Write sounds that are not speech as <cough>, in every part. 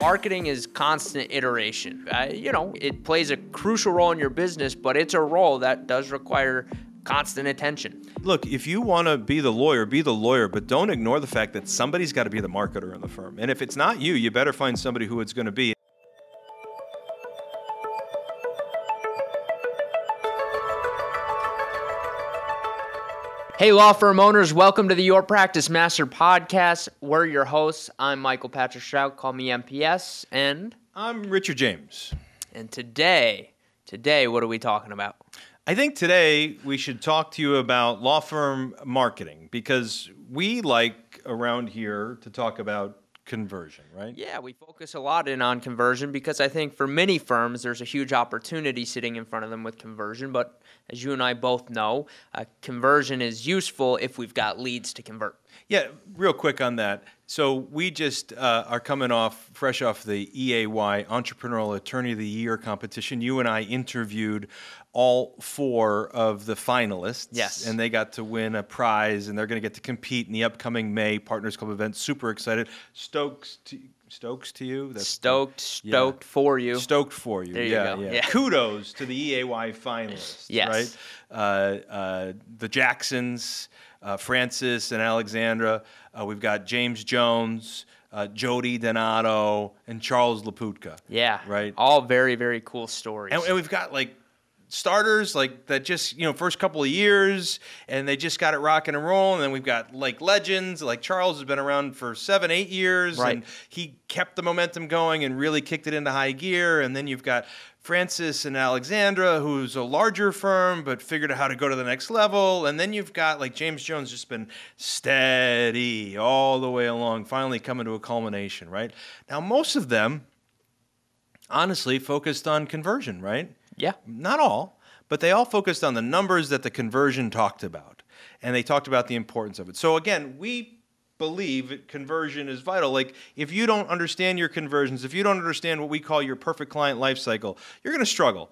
Marketing is constant iteration. Uh, you know, it plays a crucial role in your business, but it's a role that does require constant attention. Look, if you want to be the lawyer, be the lawyer, but don't ignore the fact that somebody's got to be the marketer in the firm. And if it's not you, you better find somebody who it's going to be. Hey, law firm owners, welcome to the Your Practice Master podcast. We're your hosts. I'm Michael Patrick Stroud. Call me MPS. And I'm Richard James. and today, today, what are we talking about? I think today we should talk to you about law firm marketing because we like around here to talk about conversion, right? Yeah, we focus a lot in on conversion because I think for many firms there's a huge opportunity sitting in front of them with conversion. But as you and I both know, uh, conversion is useful if we've got leads to convert. Yeah, real quick on that. So we just uh, are coming off, fresh off the EAY Entrepreneurial Attorney of the Year competition. You and I interviewed all four of the finalists. Yes. And they got to win a prize, and they're going to get to compete in the upcoming May Partners Club event. Super excited. Stokes to, Stokes to you? That's Stoked, yeah. stoked for you. Stoked for you. There you yeah, go. yeah, Yeah. Kudos to the EAY finalists. Yes. Right. Uh, uh, the Jacksons, uh, Francis and Alexandra. Uh, we've got James Jones, uh, Jody Donato, and Charles Laputka. Yeah. Right. All very, very cool stories. And, and we've got like starters like that just you know first couple of years and they just got it rocking and rolling and then we've got like legends like charles has been around for seven eight years Right. and he kept the momentum going and really kicked it into high gear and then you've got francis and alexandra who's a larger firm but figured out how to go to the next level and then you've got like james jones just been steady all the way along finally coming to a culmination right now most of them honestly focused on conversion right yeah. not all, but they all focused on the numbers that the conversion talked about. And they talked about the importance of it. So again, we believe conversion is vital. Like if you don't understand your conversions, if you don't understand what we call your perfect client life cycle, you're going to struggle.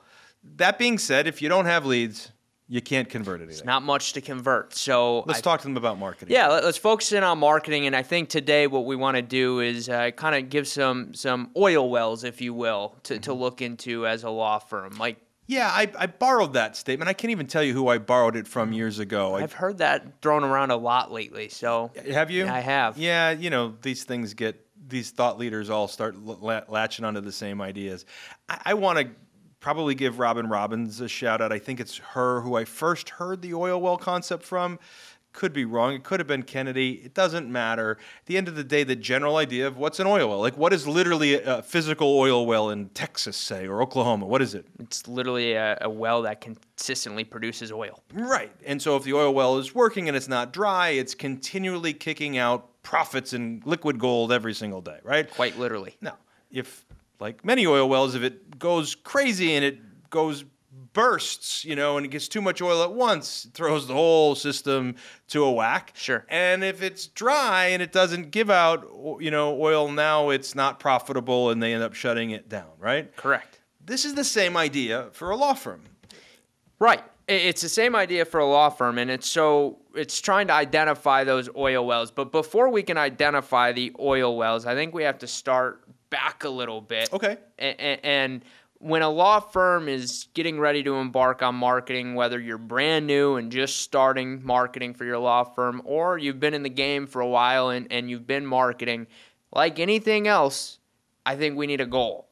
That being said, if you don't have leads, you can't convert anything. It's not much to convert. So Let's I- talk to them about marketing. Yeah, let- let's focus in on marketing, and I think today what we want to do is uh, kind of give some some oil wells, if you will, to, to look into as a law firm. Like Yeah, I, I borrowed that statement. I can't even tell you who I borrowed it from years ago. I, I've heard that thrown around a lot lately. So Have you? Yeah, I have. Yeah, you know, these things get these thought leaders all start l- la- latching onto the same ideas. I, I want to probably give Robin Robins a shout out. I think it's her who I first heard the oil well concept from. Could be wrong. It could have been Kennedy. It doesn't matter. At the end of the day, the general idea of what's an oil well, like what is literally a, physical oil well in Texas, say, or Oklahoma? What is it? it's literally a, a well that consistently produces oil. Right. And so if the oil well is working and it's not dry, it's continually kicking out profits in liquid gold every single day, right? Quite literally. No if like many oil wells, if it goes crazy and it goes bursts, you know, and it gets too much oil at once, it throws the whole system to a whack. Sure. And if it's dry and it doesn't give out, you know, oil now, it's not profitable and they end up shutting it down, right? Correct. This is the same idea for a law firm. Right. It's the same idea for a law firm, and it's so it's trying to identify those oil wells. But before we can identify the oil wells, I think we have to start back a little bit. Okay. A- a- And when a law firm is getting ready to embark on marketing, whether you're brand new and just starting marketing for your law firm, or you've been in the game for a while and, and you've been marketing, like anything else, I think we need a goal.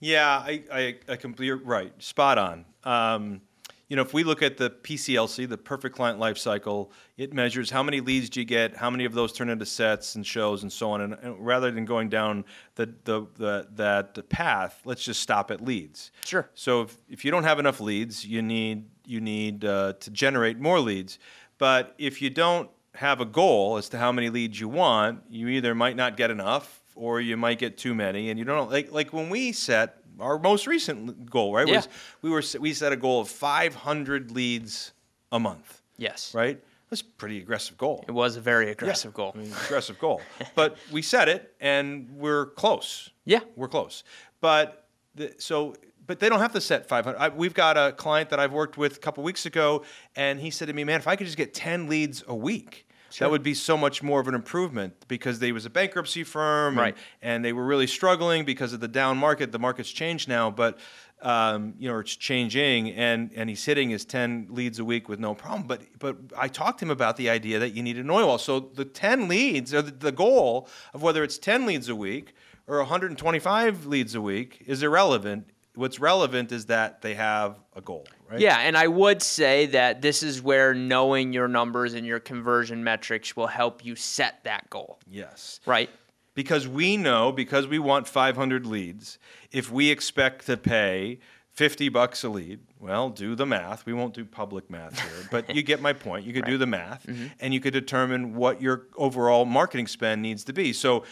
Yeah, I, I, I completely right, spot on. Um, you know, if we look at the PCLC, the Perfect Client Life Cycle, it measures how many leads do you get, how many of those turn into sets and shows and so on. And, and rather than going down the, the, the that path, let's just stop at leads. Sure. So if, if you don't have enough leads, you need you need uh, to generate more leads. But if you don't have a goal as to how many leads you want, you either might not get enough or you might get too many, and you don't like like when we set our most recent goal, right? Yeah. Was we were we set a goal of 500 leads a month, Yes. right? That's a pretty aggressive goal. It was a very Yeah, aggressive goal. I mean, aggressive goal. <laughs> but we set it, and we're close. Yeah. we're close. But the, so, but they don't have to set 500. I, we've got a client that I've worked with a couple weeks ago, and he said to me, "Man, if I could just get 10 leads a week." That would be so much more of an improvement because they was a bankruptcy firm, and- Right. and, they were really struggling because of the down market. The market's changed now, but um, you know it's changing, and and he's hitting his ten leads a week with no problem. But but I talked to him about the idea that you need an oil well. So the ten leads, or the, the goal of whether it's ten leads a week or 125 leads a week, is irrelevant. What's relevant is that they have a goal, right? Yeah, and I would say that this is where knowing your numbers and your conversion metrics will help you set that goal, Yes. right? because we know because we want 500 leads if we expect to pay 50 bucks a lead well do the math. We won't do public math here <laughs> but you get my point. You could do the math mm-hmm. and you could determine what your overall marketing spend needs to be. So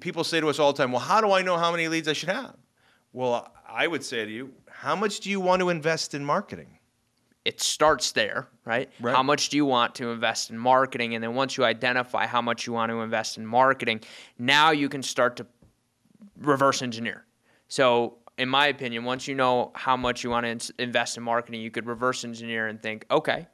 people say to us all the time well how do i know how many leads i should have well i would say to you how much do you want to invest in marketing it starts there, right? Right. How much do you want to invest in marketing? And then once you identify how much you want to invest in marketing, now you can start to reverse engineer. So, in my opinion, once you know how much you want to invest in marketing, you could reverse engineer and think, okay,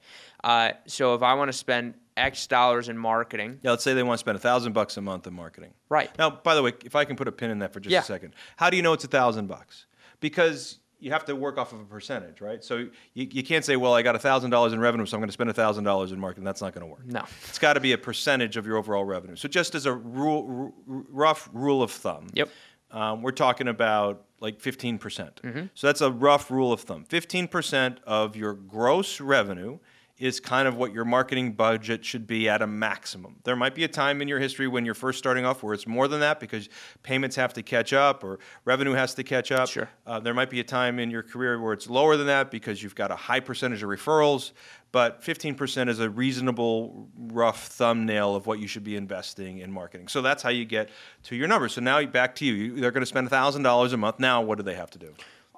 uh, so if I want to spend X dollars in marketing, yeah let's say they want to spend a thousand bucks a month in marketing right? Now, by the way, if I can put a pin in that for just Yeah. a second, how do you know it's a thousand bucks? Because you have to work off of a percentage, right? So you, you can't say, well, I got a thousand dollars in revenue, so I'm going to spend a thousand dollars in marketing. That's not going to work. No. it's got to be a percentage of your overall revenue. So just as a rule, r- rough rule of thumb, Yep. um, we're talking about like 15%. percent Mm-hmm. So that's a rough rule of thumb. 15% of your gross revenue is kind of what your marketing budget should be at a maximum. There might be a time in your history when you're first starting off where it's more than that because payments have to catch up or revenue has to catch up. Sure. Uh, there might be a time in your career where it's lower than that because you've got a high percentage of referrals, but 15% is a reasonable rough thumbnail of what you should be investing in marketing. So that's how you get to your numbers. So now back to you. they're going to spend $1,000 a month. Now, what do they have to do?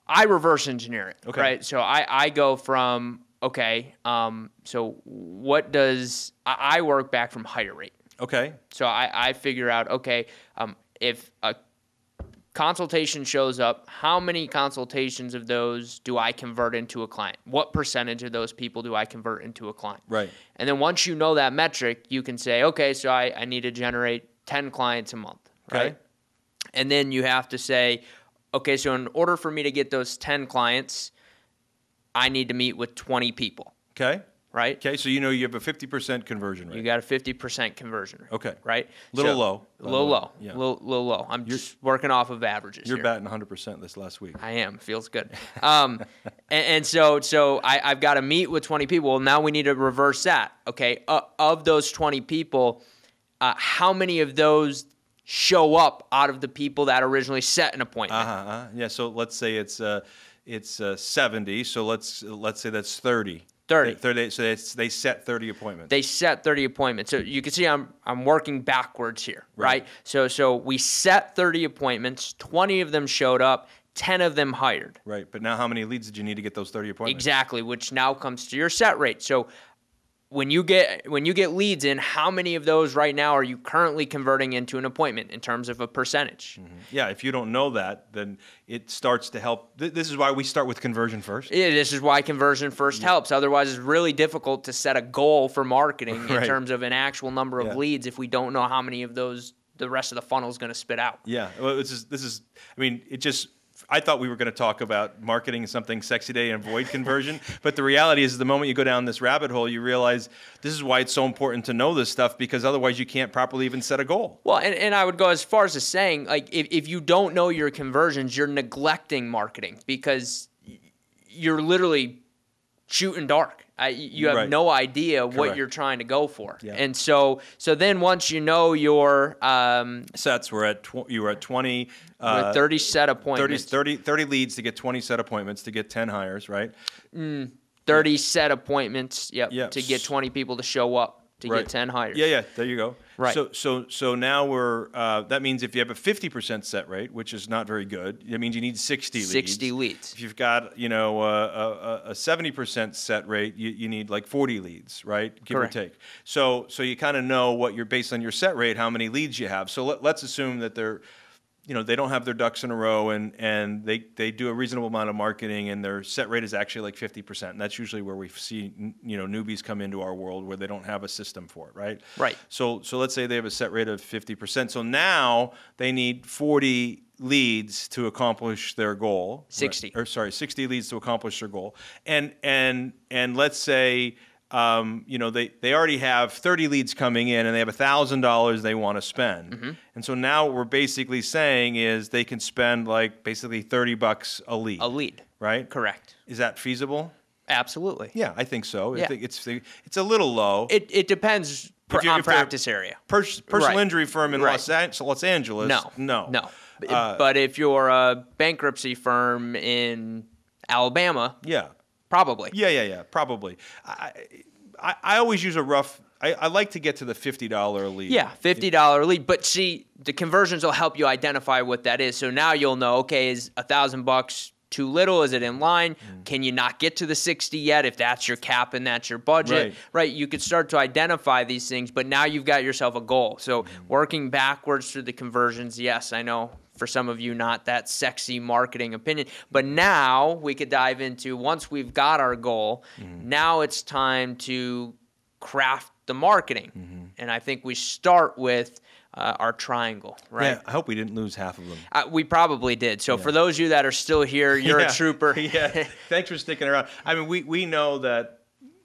I reverse engineer it. Okay. Right. So I, I go from okay. Um, so what does I, I work back from hire rate. Okay. So I, I figure out okay um, if a consultation shows up, how many consultations of those do I convert into a client? What percentage of those people do I convert into a client? Right. And then once you know that metric, you can say, okay, so I, I need to generate 10 clients a month, Okay. right? And then you have to say, okay, so in order for me to get those 10 clients, I need to meet with 20 people, Okay. right? Okay. So you know you have a 50% conversion rate. You got a 50% conversion rate. Okay. Right? Little So- low, Little way. low. Yeah. Little, little low. I'm just working off of averages You're here. batting 100% this last week. I am. Feels good. Um, <laughs> and, and so, so I, I've got to meet with 20 people. Well, now we need to reverse that. Okay. Uh, of those 20 people, uh, how many of those show up out of the people that originally set an appointment? Uh-huh, uh-huh. Yeah. So let's say it's uh, it's uh, 70. So let's let's say that's 30. 30. 30 so they set 30 appointments. They set 30 appointments. So you can see I'm I'm working backwards here, Right. right? So so we set 30 appointments, 20 of them showed up, 10 of them hired. right. But now, how many leads did you need to get those 30 appointments? Exactly, which now comes to your set rate. So when you get when you get leads in, how many of those right now are you currently converting into an appointment in terms of a percentage? Mm-hmm. Yeah. If you don't know that, then it starts to help. Th- this is why we start with conversion first. Yeah, this is why conversion first helps. Otherwise, it's really difficult to set a goal for marketing in <laughs> terms of an actual number of Yeah. leads if we don't know how many of those the rest of the funnel is going to spit out. Yeah. Well, this is this is. I mean, it just. I thought we were going to talk about marketing something sexy day and avoid conversion, <laughs> but the reality is, the moment you go down this rabbit hole, you realize this is why it's so important to know this stuff because otherwise you can't properly even set a goal. Well, and, and I would go as far as to saying, like, if, if you don't know your conversions, you're neglecting marketing because you're literally shooting dark. I, you have Right. no idea what you're trying to go for. Yeah. And so, so then once you know your um, Sets were at tw- you were at twenty. Uh, 30 set appointments, 30, 30 leads to get 20 set appointments to get 10 hires, right? 30 set appointments, yep, Yeah. to get 20 people to show up to Right. get 10 hires. Yeah, yeah, there you go. Right. So, so, so now we're, uh, that means if you have a 50% set rate, which is not very good, that means you need 60 leads. 60 leads. If you've got, you know, a, a, a 70% set rate, you, you need like 40 leads, right? Give Correct. or take. So, so you kind of know what you're based on your set rate, how many leads you have. So let, let's assume that they're, you know they don't have their ducks in a row and and they they do a reasonable amount of marketing and their set rate is actually like 50% and that's usually where we see you know newbies come into our world where they don't have a system for it right Right. so so let's say they have a set rate of 50% so now they need 40 leads to accomplish their goal 60. right? or sorry 60 leads to accomplish their goal and and and let's say um, you know they, they already have 30 leads coming in and they have $1000 they want to spend Mm-hmm. and so now what we're basically saying is they can spend like basically 30 bucks a lead A lead. right Correct. is that feasible Absolutely. yeah i think so Yeah. it's it's a little low It, it depends per, on practice area. Pers- personal Right. injury firm in Right. Los, An- Los Angeles No. no No. Uh, but if you're a bankruptcy firm in Alabama, yeah probably. Yeah, yeah, yeah, probably. I, I, I always use a rough. I, I like to get to the fifty dollar lead. Yeah, fifty dollar lead. But see, the conversions will help you identify what that is. So now you'll know. Okay, is a thousand bucks too little? Is it in line? Mm. Can you not get to the sixty yet? If that's your cap and that's your budget, Right. You could start to identify these things. But now you've got yourself a goal. So Mm. working backwards through the conversions. Yes, I know. For some of you, not that sexy marketing opinion. But now we could dive into once we've got our goal, Mm. now it's time to craft the marketing. Mm-hmm. And I think we start with uh, our triangle, right? Yeah, I hope we didn't lose half of them. Uh, we probably did. So for those of you that are still here, you're Yeah. a trooper. <laughs> yeah, <laughs> thanks for sticking around. I mean, we, we know that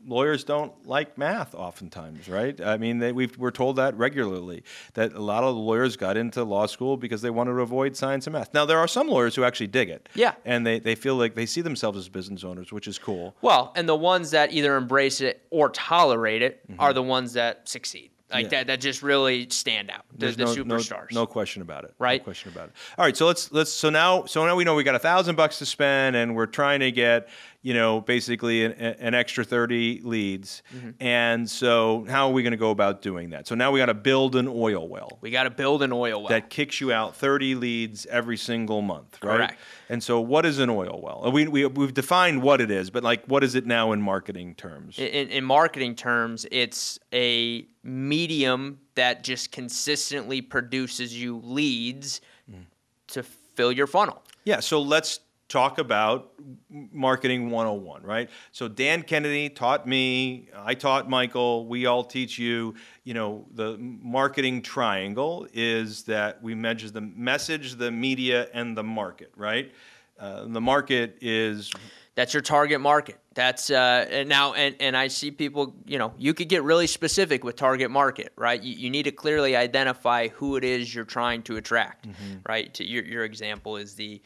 lawyers don't like math oftentimes, right? I mean, they, we've, we're told that regularly that a lot of lawyers got into law school because they wanted to avoid science and math. Now, there are some lawyers who actually dig it. Yeah. And they, they feel like they see themselves as business owners, which is cool. Well, and the ones that either embrace it or tolerate it are the ones that succeed. Like Mm-hmm. Yeah. that, that just really stand out. The, There's the no, no- superstars. No, question about it. Right? No question about it. All right, so let's let's so now so now we know we got a thousand bucks to spend, and we're trying to get you know basically an, an extra thirty leads, Mm-hmm. and so how are we going to go about doing that? So now we got to build an oil well We got to build an oil well. that kicks you out thirty leads every single month, right? Correct. And so what is an oil well? And we, we we've defined what it is, but like what is it now in marketing terms? in, in marketing terms, it's a medium that just consistently produces you leads Mm. to fill your funnel. Yeah, so let's talk about marketing 101, right? So Dan Kennedy taught me, I taught Michael, we all teach you, you know, the marketing triangle is that we measure the message, the media, and the market, right? Uh, the market is That's your target market. That's uh, and now, and, and I see people. You know, you could get really specific with target market, right? You, you need to clearly identify who it is you're trying to attract, Mm-hmm. right? To your your example is the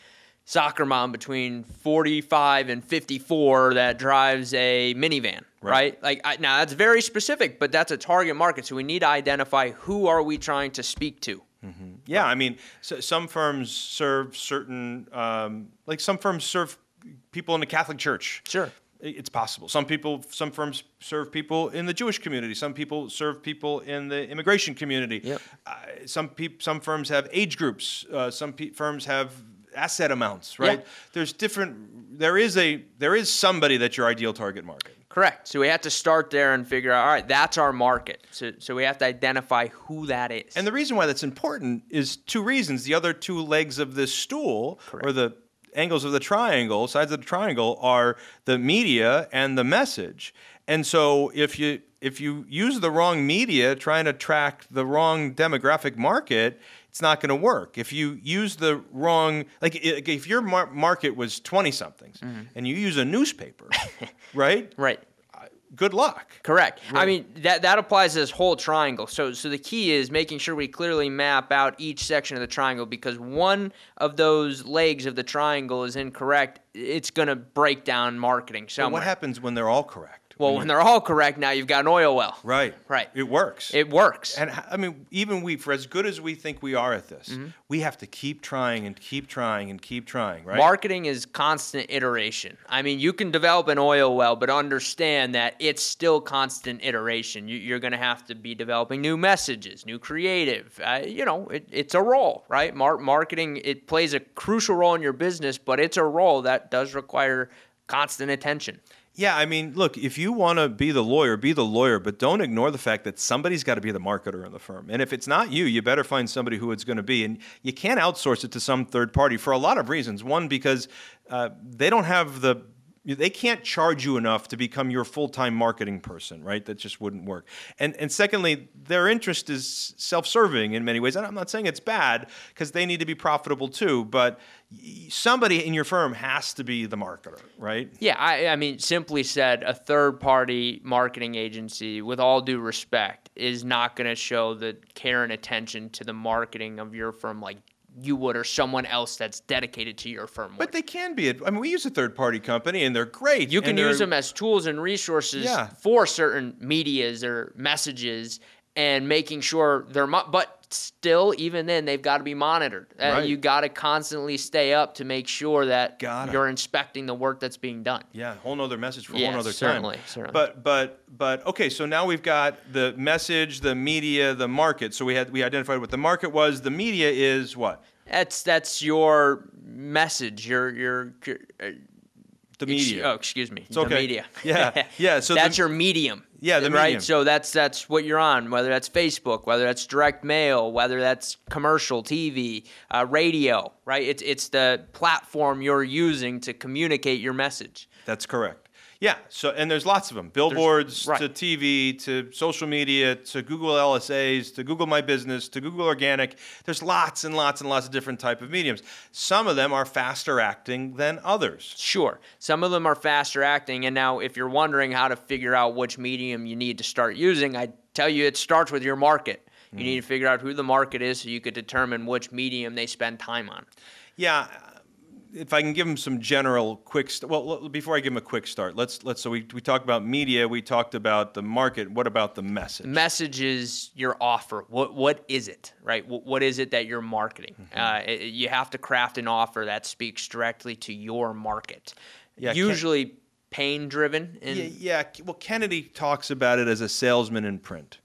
soccer mom between 45 and 54 that drives a minivan, right? Like I, now that's very specific, but that's a target market. So we need to identify who are we trying to speak to. Yeah, I mean, so, some firms serve certain, um, like some firms serve people in the Catholic Church. Sure. It's possible. Some people, some firms serve people in the Jewish community. Some people serve people in the immigration community. Yep. Uh, some peop, some firms have age groups. Uh, some pe- firms have asset amounts. Right. Yeah. There's different. There is a there is somebody that's your ideal target market. Correct. So we have to start there and figure out, all right, that's our market. So, so we have to identify who that is. And the reason why that's important is two reasons. The other two legs of this stool, or the angles of the triangle, sides of the triangle, are the media and the message. And so if you if you use the wrong media trying to track the wrong demographic market, it's not going to work. If you use the wrong, like if your mar- market was 20 somethings mm-hmm. and you use a newspaper, <laughs> right? right. Good luck. Correct. I mean that that applies to this whole triangle. So so the key is making sure we clearly map out each section of the triangle because one of those legs of the triangle is incorrect, it's going to break down marketing But what happens when they're all correct? Well, when they're all correct, now you've got an oil well. Right. Right. It works. It works. And I mean, even we, for as good as we think we are at this, Mm-hmm. we have to keep trying and keep trying and keep trying, right? Marketing is constant iteration. I mean, you can develop an oil well, but understand that it's still constant iteration. You, you're going to have to be developing new messages, new creative. Uh, you know, it, it's a role, right? Mar- marketing it plays a crucial role in your business, but it's a role that does require constant attention. Yeah, I mean, look, if you want to be the lawyer, be the lawyer, but don't ignore the fact that somebody's got to be the marketer in the firm. And if it's not you, you better find somebody who it's going to be. And you can't outsource it to some third party for a lot of reasons. One, because uh, they don't have the they can't charge you enough to become your full-time marketing person right? That just wouldn't work. And and secondly their interest is self-serving in many ways. And i'm not saying it's bad because they need to be profitable too but somebody in your firm has to be the marketer right? Yeah i, I mean simply said a third-party marketing agency with all due respect is not going to show the care and attention to the marketing of your firm like you would or someone else that's dedicated to your firm would. But they can be. I mean, we use a third party company and they're great. You can use them as tools and resources yeah. for certain medias or messages and making sure they're, mo- but still, even then, they've got to be monitored. Uh, you got to constantly stay up to make sure that got you're inspecting the work that's being done. Yeah, whole nother message for yeah, whole nother certainly, time. Certainly. But but but okay, so now we've got the message, the media, the market. So we had we identified what the market was. The media is what? That's that's your message. Your your. The media. oh, excuse me. It's the okay. media. Yeah, <laughs> yeah. So that's the, your medium. Yeah, the right. medium. So that's that's what you're on. Whether that's Facebook, whether that's direct mail, whether that's commercial TV, uh, radio. Right. It's it's the platform you're using to communicate your message. That's correct. Yeah. So and there's lots of them: billboards right. to TV to social media to Google LSAs to Google My Business to Google Organic. There's lots and lots and lots of different type of mediums. Some of them are faster acting than others. Sure. Some of them are faster acting. And now, if you're wondering how to figure out which medium you need to start using, I tell you it starts with your market. You mm. need to figure out who the market is so you could determine which medium they spend time on. Yeah, if I can give him some general quick, st- well, before I give him a quick start, let's let's. So we we talked about media, we talked about the market. What about the message? Message is your offer. What what is it, right? What, what is it that you're marketing? Mm-hmm. Uh, it, you have to craft an offer that speaks directly to your market. Yeah, usually pain driven. Yeah, yeah. Well, Kennedy talks about it as a salesman in print.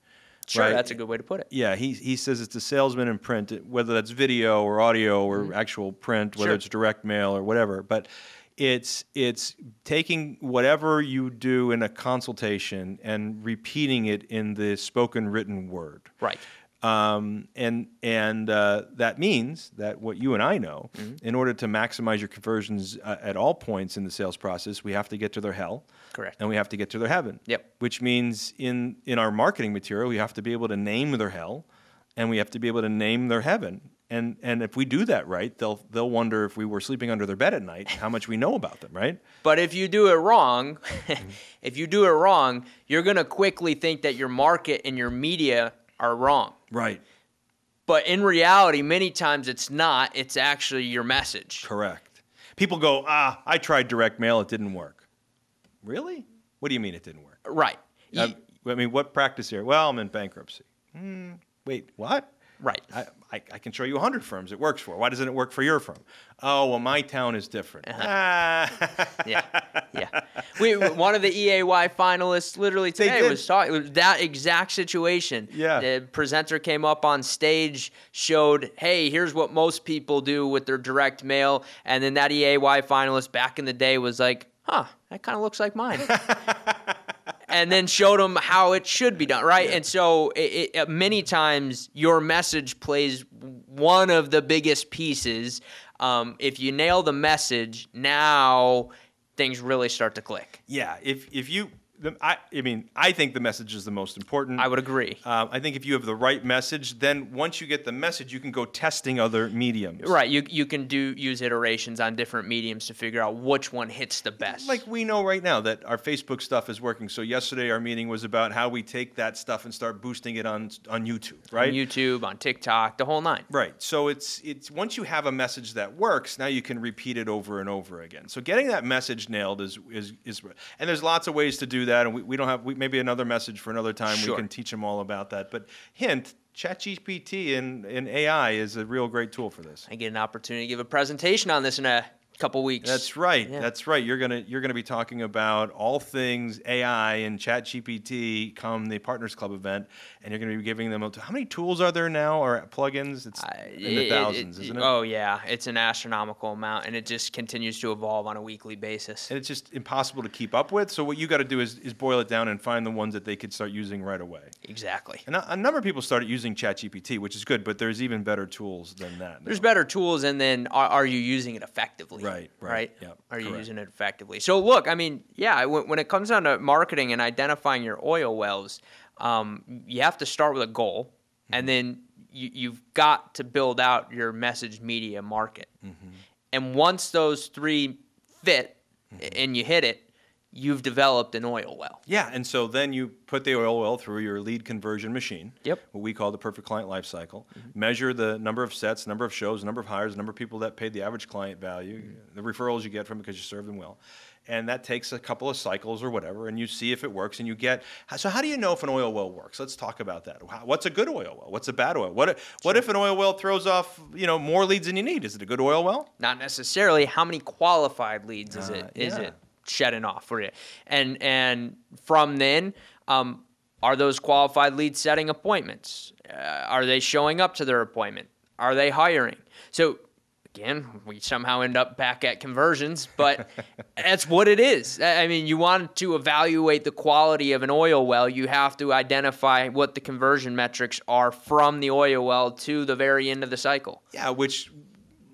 Sure, right? that's a good way to put it. Yeah, he, he says it's a salesman in print, whether that's video or audio or mm-hmm. actual print, whether sure. it's direct mail or whatever. But it's it's taking whatever you do in a consultation and repeating it in the spoken written word. Right. Um, and and uh, that means that what you and I know, mm-hmm. in order to maximize your conversions uh, at all points in the sales process, we have to get to their hell. Correct. And we have to get to their heaven. Yep. Which means in in our marketing material, we have to be able to name their hell, and we have to be able to name their heaven. And and if we do that right, they'll they'll wonder if we were sleeping under their bed at night, how much we know about them, right? But if you do it wrong, <laughs> if you do it wrong, you're gonna quickly think that your market and your media are wrong. Right. But in reality, many times it's not. It's actually your message. Correct. People go, ah, I tried direct mail, it didn't work. Really? What do you mean it didn't work? Right. Uh, I mean, what practice here? Well, I'm in bankruptcy. Hmm, wait, what? Right. I, I, I, can show you 100 firms it works for. Why doesn't it work for your firm? Oh, well, my town is different. Uh-huh. Ah. <laughs> yeah, yeah. We, one of the EAY finalists literally today was talking that exact situation. Yeah. The presenter came up on stage, showed, hey, here's what most people do with their direct mail. And then that EAY finalist back in the day was like, huh, that kind of looks like mine. <laughs> and then showed them how it should be done, right? Yeah. And so, it, it, many times your message plays one of the biggest pieces. Um, if you nail the message, now things really start to click. Yeah, if if you the, I, I, mean, I think the message is the most important. I would agree. Um, I think if you have the right message, then once you get the message, you can go testing other mediums. Right. You you can do use iterations on different mediums to figure out which one hits the best. Like we know right now that our Facebook stuff is working. So yesterday our meeting was about how we take that stuff and start boosting it on on YouTube. Right. On YouTube, on TikTok, the whole nine. Right. So it's it's once you have a message that works, now you can repeat it over and over again. So getting that message nailed is is is, and there's lots of ways to do that that, and we, we don't have we, maybe another message for another time. Sure. We can teach them all about that. But hint, ChatGPT and, and AI is a real great tool for this. I get an opportunity to give a presentation on this in a couple weeks. That's right. Yeah. That's right. You're gonna you're gonna be talking about all things AI and Chat GPT come the Partners Club event, and you're gonna be giving them. A, how many tools are there now or plugins? It's I- in the it- thousands, isn't it? Oh yeah, it's an astronomical amount, and it just continues to evolve on a weekly basis. and it's just impossible to keep up with. So what you got to do is, is boil it down and find the ones that they could start using right away. Exactly. And a, a number of people started using ChatGPT, which is good, but there's even better tools than that. There's better tools, and then are, are you using it effectively? Right, right, Right. yep, are you using it effectively? So look, I mean, yeah, when, when it comes down to marketing and identifying your oil wells, um, you have to start with a goal, Mm-hmm. and then you, you've got to build out your message media market. Mm-hmm. And once those three fit Mm-hmm. and you hit it, you've developed an oil well. Yeah, and so then you put the oil well through your lead conversion machine. Yep. What we call the perfect client life cycle. Measure the number of sets, number of shows, number of hires, number of people that paid the average client value, the referrals you get from it because you serve them well. And that takes a couple of cycles or whatever, and you see if it works, and you get. So, how do you know if an oil well works? Let's talk about that. What's a good oil well? What's a bad oil? What if, what if an oil well throws off, you know, more leads than you need? Is it a good oil well? not necessarily how many qualified leads is Uh, it is yeah. it shedding off for you. And and from then um, are those qualified leads setting appointments? Uh, are they showing up to their appointment? Are they hiring? So again we somehow end up back at conversions but <laughs> that's what it is. I mean you want to evaluate the quality of an oil well. You have to identify what the conversion metrics are from the oil well to the very end of the cycle. Yeah, which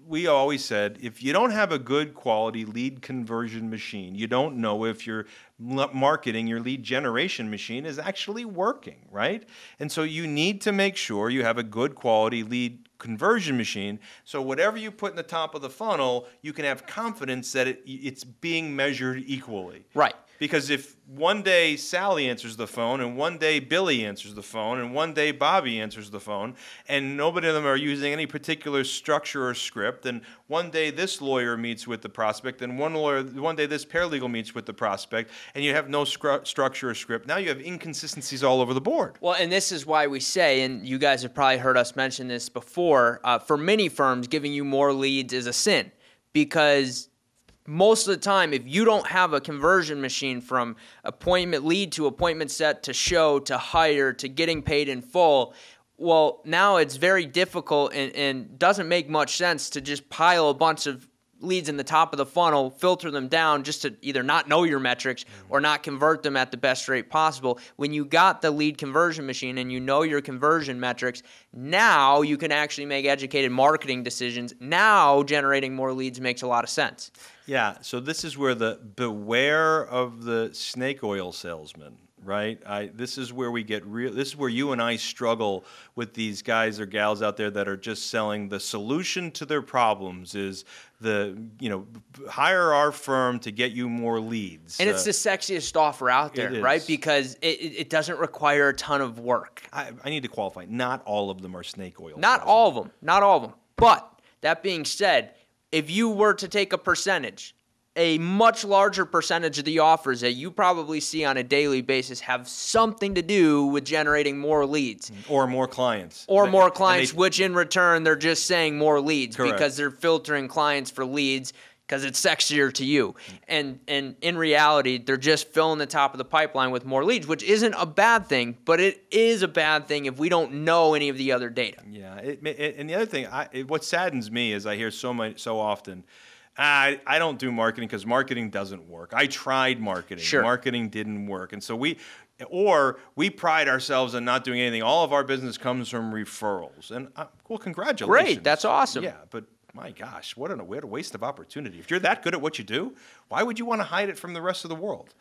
we always said if you don't have a good quality lead conversion machine, you don't know if your marketing, your lead generation machine is actually working, right? And so you need to make sure you have a good quality lead conversion machine. So whatever you put in the top of the funnel, you can have confidence that it, it's being measured equally. right Because if one day Sally answers the phone, and one day Billy answers the phone, and one day Bobby answers the phone, and nobody of them are using any particular structure or script, and one day this lawyer meets with the prospect, and one lawyer, one day this paralegal meets with the prospect, and you have no scru- structure or script. Now you have inconsistencies all over the board. Well, and this is why we say, and you guys have probably heard us mention this before, uh, for many firms, giving you more leads is a sin because most of the time, if you don't have a conversion machine from appointment lead to appointment set to show to hire to getting paid in full, well, now it's very difficult and, and doesn't make much sense to just pile a bunch of leads in the top of the funnel, filter them down just to either not know your metrics mm. or not convert them at the best rate possible. When you got the lead conversion machine and you know your conversion metrics, now you can actually make educated marketing decisions. Now generating more leads makes a lot of sense. Yeah, so this is where the beware of the snake oil salesman, right? I this is where we get real this is where you and I struggle with these guys or gals out there that are just selling the solution to their problems is the, you know, hire our firm to get you more leads. And it's Uh, the sexiest offer out there, right? Because it, it doesn't require a ton of work. I, I need to qualify. Not all of them are snake oil. Not all of them. Not all of them. But that being said, if you were to take a percentage, a much larger percentage of the offers that you probably see on a daily basis have something to do with generating more leads or more clients. or And- more and they- clients, which in return they're just saying more leads Correct. because they're filtering clients for leads because it's sexier to you. And and in reality, they're just filling the top of the pipeline with more leads, which isn't a bad thing, but it is a bad thing if we don't know any of the other data. Yeah, it, it, and the other thing, I, it, what saddens me is I hear so much so often. I, I don't do marketing because marketing doesn't work. I tried marketing. Sure. Marketing didn't work. And so we, or we pride ourselves on not doing anything. All of our business comes from referrals. And uh, well, congratulations. Great, that's awesome. Yeah, but my gosh, what, an, what a waste of opportunity. If you're that good at what you do, why would you want to hide it from the rest of the world?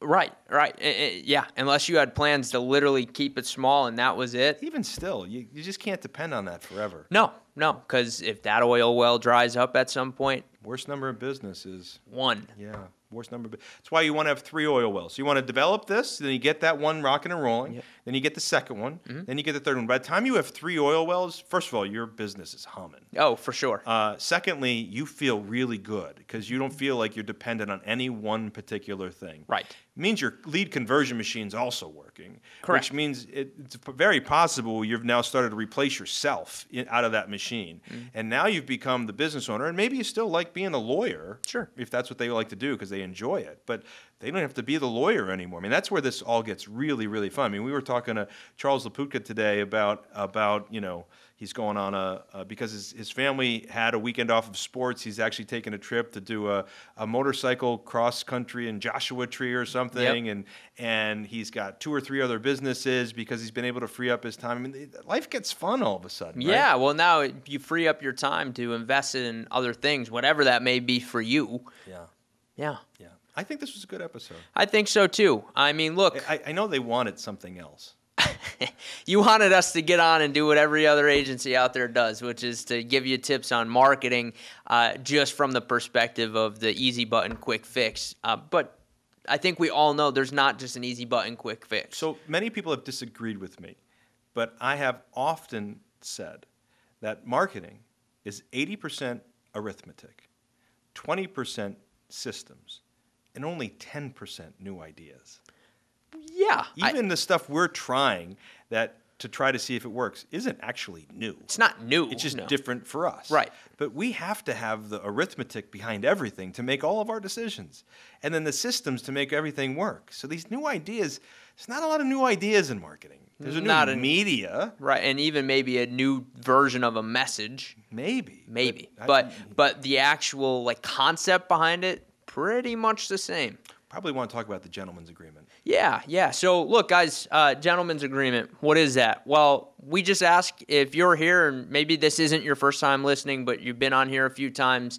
Right, right. Eh, eh, yeah, unless you had plans to literally keep it small and that was it. Even still, you, you just can't depend on that forever. No, no, because if that oil well dries up at some point, Worst number of business is one. Yeah, worst number. Of, that's why you want to have three oil wells. So you want to develop this, then you get that one rocking and rolling. Yep. Then you get the second one. Mm-hmm. Then you get the third one. By the time you have three oil wells, first of all, your business is humming. Oh, for sure. Uh, secondly, you feel really good because you don't feel like you're dependent on any one particular thing. Right. It means your lead conversion machine's also working. Correct. Which means it, it's very possible you've now started to replace yourself in, out of that machine. machine. Mm. And now you've become the business owner, and maybe you still like being a lawyer. Sure. If that's what they like to do because they enjoy it. But they don't have to be the lawyer anymore. I mean, that's where this all gets really, really fun. I mean, we were talking to Charles Laputka today about, about you know, he's going on a, uh, because his, his family had a weekend off of sports, he's actually taken a trip to do a, a motorcycle cross country in Joshua Tree or something. Yep. And, and he's got two or three other businesses because he's been able to free up his time. I mean, life gets fun all of a sudden. right? Yeah, well, now you free up your time to invest in other things, whatever that may be for you. Yeah. Yeah, Yeah. I think this was a good episode. I think so too. I mean, look, I, I know they wanted something else. <laughs> you wanted us to get on and do what every other agency out there does, which is to give you tips on marketing uh, just from the perspective of the easy button quick fix. Uh, but I think we all know there's not just an easy button quick fix. So many people have disagreed with me, but I have often said that marketing is 80% arithmetic, 20% systems, and only 10% new ideas. yeah, I- Even the stuff we're trying that to try to see if it works isn't actually new. it's not new. It's just no. different for us. Right. But we have to have the arithmetic behind everything to make all of our decisions. And then the systems to make everything work. So these new ideas, there's not a lot of new ideas in marketing. There's a new Not a- media, Right, and even maybe a new version of a message. maybe. maybe I- but but the actual like concept behind it pretty much the same. Probably want to talk about the gentleman's agreement. yeah yeah. So look guys uh, gentleman's agreement what is that? Well we just ask if you're here and maybe this isn't your first time listening but you've been on here a few times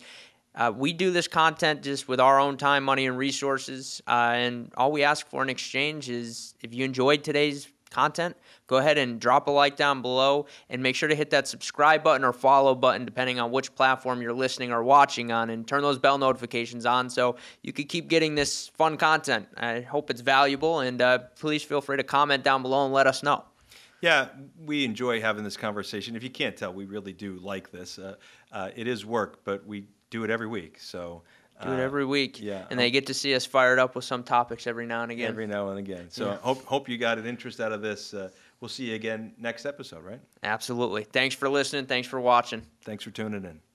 uh, we do this content just with our own time money and resources uh, and all we ask for in exchange is if you enjoyed today's content go ahead and drop a like down below and make sure to hit that subscribe button or follow button depending on which platform you're listening or watching on and turn those bell notifications on so you can keep getting this fun content i hope it's valuable and uh, please feel free to comment down below and let us know Yeah, we enjoy having this conversation. If you can't tell, we really do like this. Uh, uh, it is work, but we do it every week. So do it uh, every week yeah. and they get to see us fired up with some topics every now and again every now and again. So Yeah. hope hope you got an interest out of this. Uh, we'll see you again next episode, right? absolutely thanks for listening thanks for watching Thanks for tuning in.